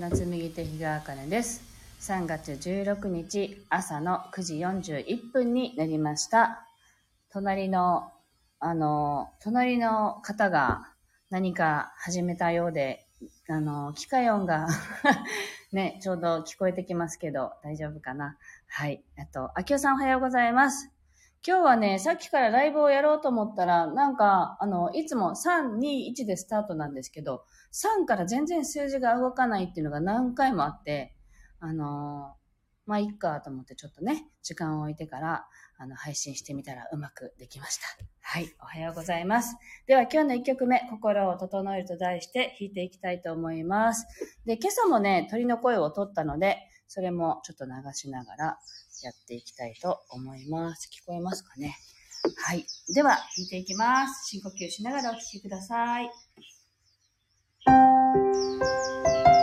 の紡手日川茜です。3月16日朝の9時41分になりました。隣の、あの、隣の方が何か始めたようで、あの、機械音が ね、ちょうど聞こえてきますけど、大丈夫かなはい。えっと、あきおさんおはようございます。今日はね、さっきからライブをやろうと思ったら、なんか、あの、いつも3、2、1でスタートなんですけど、3から全然数字が動かないっていうのが何回もあって、あのまあ、いっかと思ってちょっとね、時間を置いてから、あの、配信してみたらうまくできました。はい、おはようございます。では今日の1曲目、心を整えると題して弾いていきたいと思います。で、今朝もね、鳥の声を取ったので、それもちょっと流しながらやっていきたいと思います。聞こえますかね？はい。では、弾いていきます。深呼吸しながらお聴きください。は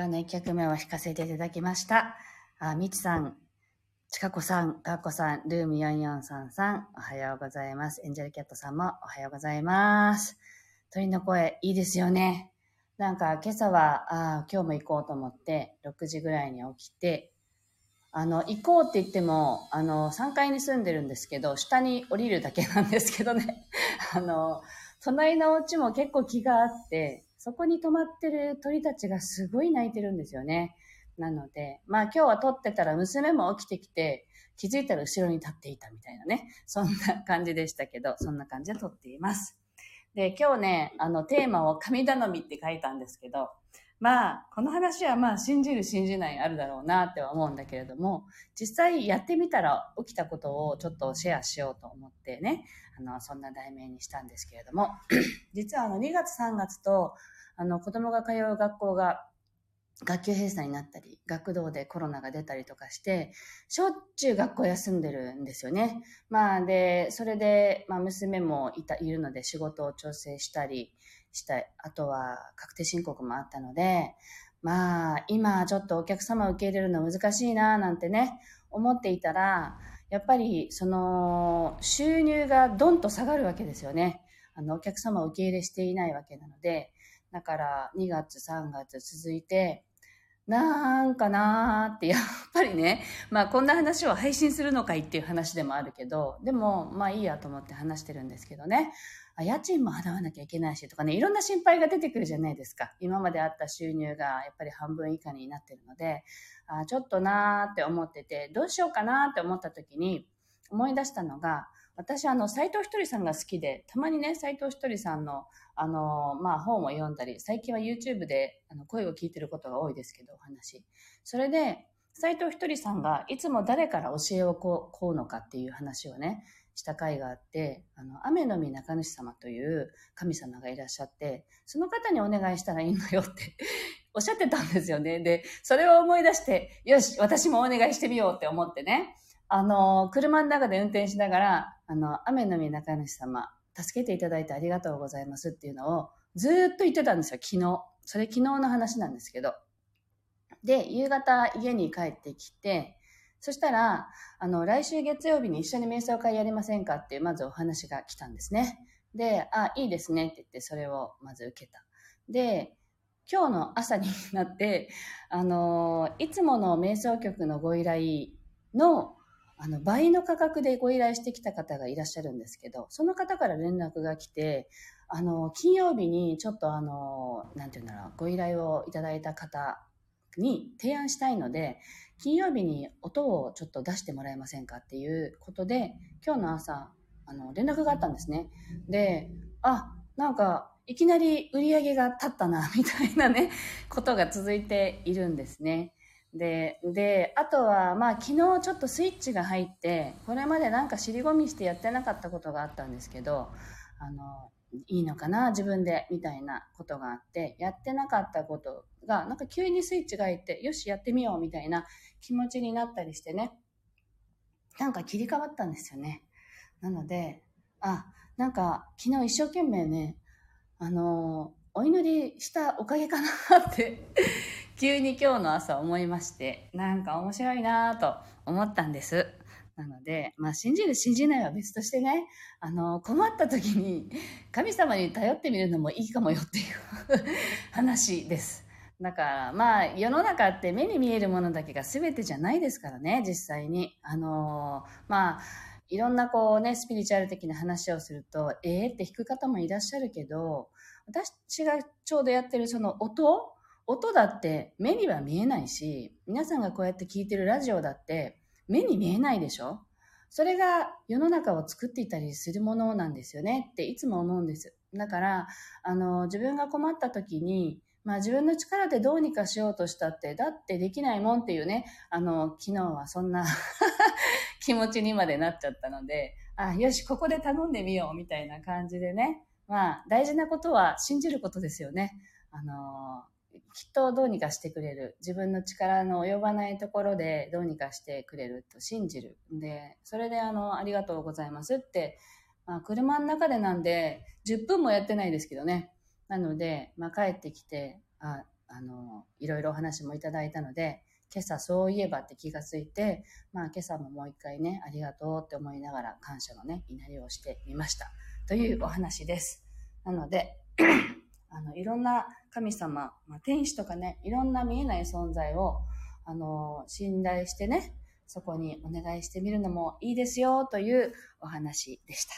今日の1曲目を弾かせていただきました。あ、みちさん、ちかこさん、がっこさん、ルーム4433、おはようございます。エンジェルキャットさんもおはようございます。鳥の声、いいですよね。なんか今朝は、あ今日も行こうと思って、6時ぐらいに起きて、あの、行こうって言っても、あの、3階に住んでるんですけど、下に降りるだけなんですけどね。あの、隣のお家も結構気があって、そこに止まってる鳥たちがすごい泣いてるんですよね。なので、まあ今日は撮ってたら娘も起きてきて、気づいたら後ろに立っていたみたいなね。そんな感じでしたけど、そんな感じで撮っています。で、今日ね、あのテーマを神頼みって書いたんですけど、まあ、この話はまあ信じる信じないあるだろうなっては思うんだけれども、実際やってみたら起きたことをちょっとシェアしようと思ってね、あの、そんな題名にしたんですけれども、実はあの2月3月と、あの子供が通う学校が学級閉鎖になったり、学童でコロナが出たりとかして、しょっちゅう学校休んでるんですよね。まあで、それで、まあ娘もいた、いるので仕事を調整したりしたい、あとは確定申告もあったので、まあ、今ちょっとお客様を受け入れるの難しいななんてね、思っていたら、やっぱりその収入がどんと下がるわけですよね。あの、お客様を受け入れしていないわけなので、だから2月、3月続いて、なんかなーって、やっぱりね、まあこんな話を配信するのかいっていう話でもあるけど、でもまあいいやと思って話してるんですけどね。あ家賃も払わなきゃいけないしとかね、いろんな心配が出てくるじゃないですか。今まであった収入がやっぱり半分以下になってるので、あちょっとなーって思ってて、どうしようかなって思った時に思い出したのが、私、あの、斎藤ひとりさんが好きで、たまにね、斎藤ひとりさんの、あの、まあ、本を読んだり、最近は YouTube であの声を聞いてることが多いですけど、お話。それで、斎藤ひとりさんがいつも誰から教えをこう、こうのかっていう話をね、した回があって、あの、雨の実中主様という神様がいらっしゃって、その方にお願いしたらいいのよって おっしゃってたんですよね。で、それを思い出して、よし、私もお願いしてみようって思ってね、あの、車の中で運転しながら、あの、雨の実中主様、助けていただいてありがとうございますっていうのをずっと言ってたんですよ、昨日。それ昨日の話なんですけど。で、夕方家に帰ってきて、そしたら、あの、来週月曜日に一緒に瞑想会やりませんかっていう、まずお話が来たんですね。で、あ、いいですねって言って、それをまず受けた。で、今日の朝になって、あの、いつもの瞑想局のご依頼のあの、倍の価格でご依頼してきた方がいらっしゃるんですけど、その方から連絡が来て、あの、金曜日にちょっとあの、なんていうんだろう、ご依頼をいただいた方に提案したいので、金曜日に音をちょっと出してもらえませんかっていうことで、今日の朝、あの、連絡があったんですね。で、あ、なんか、いきなり売り上げが立ったな、みたいなね、ことが続いているんですね。で、で、あとは、まあ、昨日ちょっとスイッチが入って、これまでなんか尻込みしてやってなかったことがあったんですけど、あの、いいのかな、自分で、みたいなことがあって、やってなかったことが、なんか急にスイッチが入って、よし、やってみよう、みたいな気持ちになったりしてね、なんか切り替わったんですよね。なので、あ、なんか昨日一生懸命ね、あの、お祈りしたおかげかなって急に今日の朝思いまして、なんか面白いなと思ったんです。なので、まあ信じる信じないは別としてね、あの、困った時に神様に頼ってみるのもいいかもよっていう 話です。だからまあ世の中って目に見えるものだけが全てじゃないですからね、実際に。あのまあいろんなこうね、スピリチュアル的な話をすると、ええー、って弾く方もいらっしゃるけど、私がちょうどやってるその音音だって目には見えないし、皆さんがこうやって聞いてるラジオだって目に見えないでしょ？それが世の中を作っていたりするものなんですよねっていつも思うんです。だから、あの、自分が困った時に、まあ自分の力でどうにかしようとしたって、だってできないもんっていうね、あの、昨日はそんな 気持ちにまでなっちゃったので、あ、よし、ここで頼んでみようみたいな感じでね、まあ大事なことは信じることですよね。あの、きっとどうにかしてくれる。自分の力の及ばないところでどうにかしてくれると信じる。で、それであの、ありがとうございますって、まあ、車の中でなんで、10分もやってないですけどね。なので、まあ、帰ってきて、あ、あの、いろいろお話もいただいたので、今朝そういえばって気がついて、まあ今朝ももう一回ね、ありがとうって思いながら感謝のね、祈りをしてみました。というお話です。なので、あの、いろんな神様、まあ、天使とかね、いろんな見えない存在を、あの、信頼してね、そこにお願いしてみるのもいいですよというお話でした。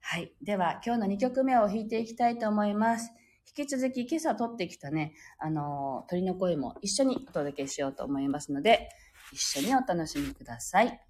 はい。では、今日の2曲目を弾いていきたいと思います。引き続き今朝撮ってきたね、あの、鳥の声も一緒にお届けしようと思いますので、一緒にお楽しみください。はい。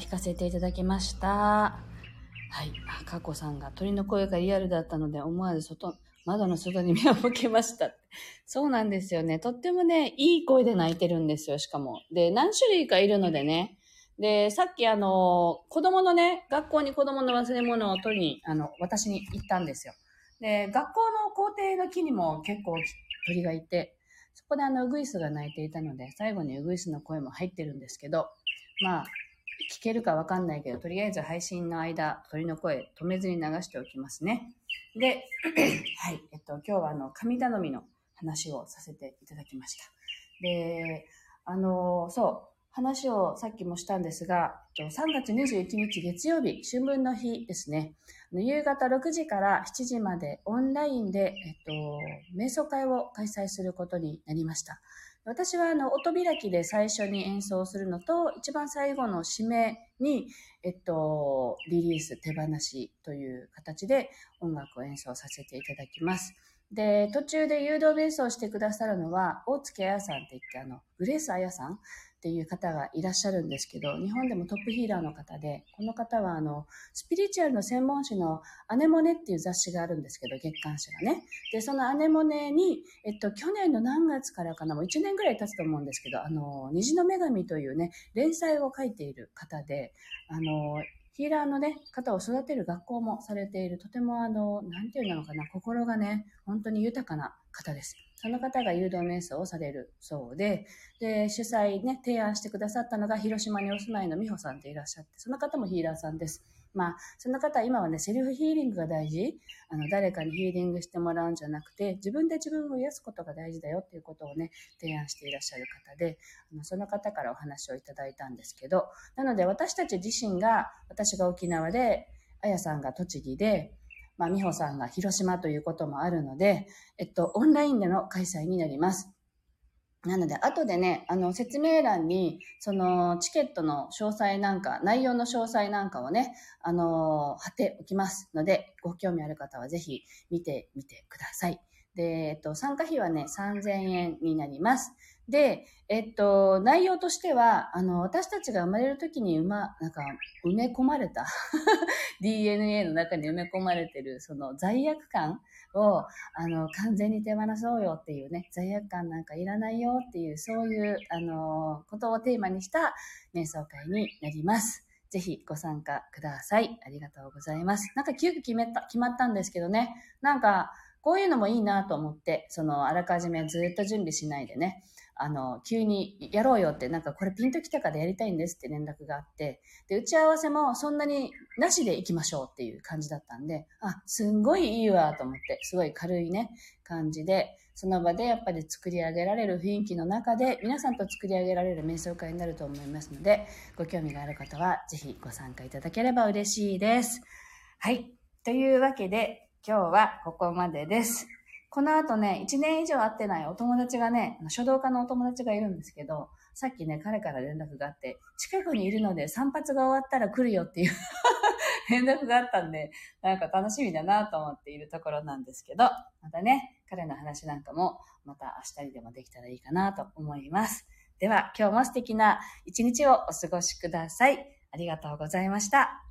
弾かせていただきました。はい。あ、かこさんが鳥の声がリアルだったので思わず外、窓の外に目を向けました。そうなんですよね。とってもね、いい声で泣いてるんですよ、しかも。で、何種類かいるのでね。で、さっきあの、子供のね、学校に子供の忘れ物を取りに、あの、私に行ったんですよ。で、学校の校庭の木にも結構鳥がいて、そこであの、ウグイスが鳴いていたので、最後にウグイスの声も入ってるんですけど、まあ、聞けるかわかんないけど、とりあえず配信の間、鳥の声止めずに流しておきますね。で、はい、えっと、今日はあの、神頼みの話をさせていただきました。で、あの、そう、話をさっきもしたんですが、3月21日月曜日、春分の日ですね。夕方6時から7時までオンラインで、えっと、瞑想会を開催することになりました。私はあの音開きで最初に演奏するのと、一番最後の締めに、えっと、リリース手放しという形で音楽を演奏させていただきます。で、途中で誘導瞑想してくださるのは、大月彩さんって言って、あの、グレース彩さんっていう方がいらっしゃるんですけど、日本でもトップヒーラーの方で、この方はあの、スピリチュアルの専門誌のアネモネっていう雑誌があるんですけど、月刊誌がね。で、そのアネモネに、えっと、去年の何月からかな、もう1年ぐらい経つと思うんですけど、あの、虹の女神というね、連載を書いている方で、あの、ヒーラーのね、方を育てる学校もされている、とてもあの、なんていうのかな、心がね、本当に豊かな方です。その方が誘導瞑想をされるそうで、で、主催ね、提案してくださったのが広島にお住まいの美穂さんっていらっしゃって、その方もヒーラーさんです。まあ、その方は今はね、セルフヒーリングが大事。あの、誰かにヒーリングしてもらうんじゃなくて、自分で自分を癒すことが大事だよっていうことをね、提案していらっしゃる方で、あのその方からお話をいただいたんですけど、なので私たち自身が、私が沖縄で、あやさんが栃木で、まあ、美穂さんが広島ということもあるので、えっと、オンラインでの開催になります。なので、後でね、あの、説明欄に、その、チケットの詳細なんか、内容の詳細なんかをね、あの、貼っておきますので、ご興味ある方はぜひ見てみてください。で、えっと、参加費はね、3000円になります。で、えっと、内容としては、あの、私たちが生まれる時に、ま、なんか、埋め込まれた DNA の中に埋め込まれてる、その罪悪感を、あの、完全に手放そうよっていうね、罪悪感なんかいらないよっていう、そういう、あの、ことをテーマにした瞑想会になります。ぜひご参加ください。ありがとうございます。なんか急遽決めた、決まったんですけどね。なんか、こういうのもいいなと思って、その、あらかじめずっと準備しないでね、あの、急にやろうよって、なんかこれピンときたからやりたいんですって連絡があって、で、打ち合わせもそんなになしで行きましょうっていう感じだったんで、あ、すんごいいいわと思って、すごい軽いね、感じで、その場でやっぱり作り上げられる雰囲気の中で、皆さんと作り上げられる瞑想会になると思いますので、ご興味がある方はぜひご参加いただければ嬉しいです。はい。というわけで、今日はここまでです。この後ね、1年以上会ってないお友達がね、書道家のお友達がいるんですけど、さっきね、彼から連絡があって、近くにいるので散髪が終わったら来るよっていう 連絡があったんで、なんか楽しみだなと思っているところなんですけど、またね、彼の話なんかも、また明日にでもできたらいいかなと思います。では、今日も素敵な一日をお過ごしください。ありがとうございました。